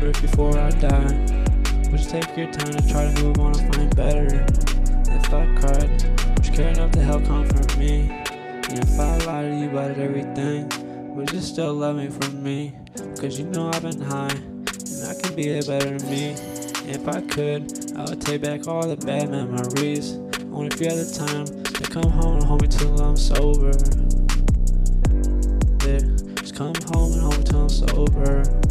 remember before I die. Would you take your time to try to move on and find better? If I cried, would you care enough to help comfort me? And if I lied to you about everything, would you still love me for me? Cause you know I've been high, and I can be a better me. If I could, I would take back all the bad memories. Only if you had the time to come home and hold me till I'm sober. Yeah, just come home and hold me till I'm sober.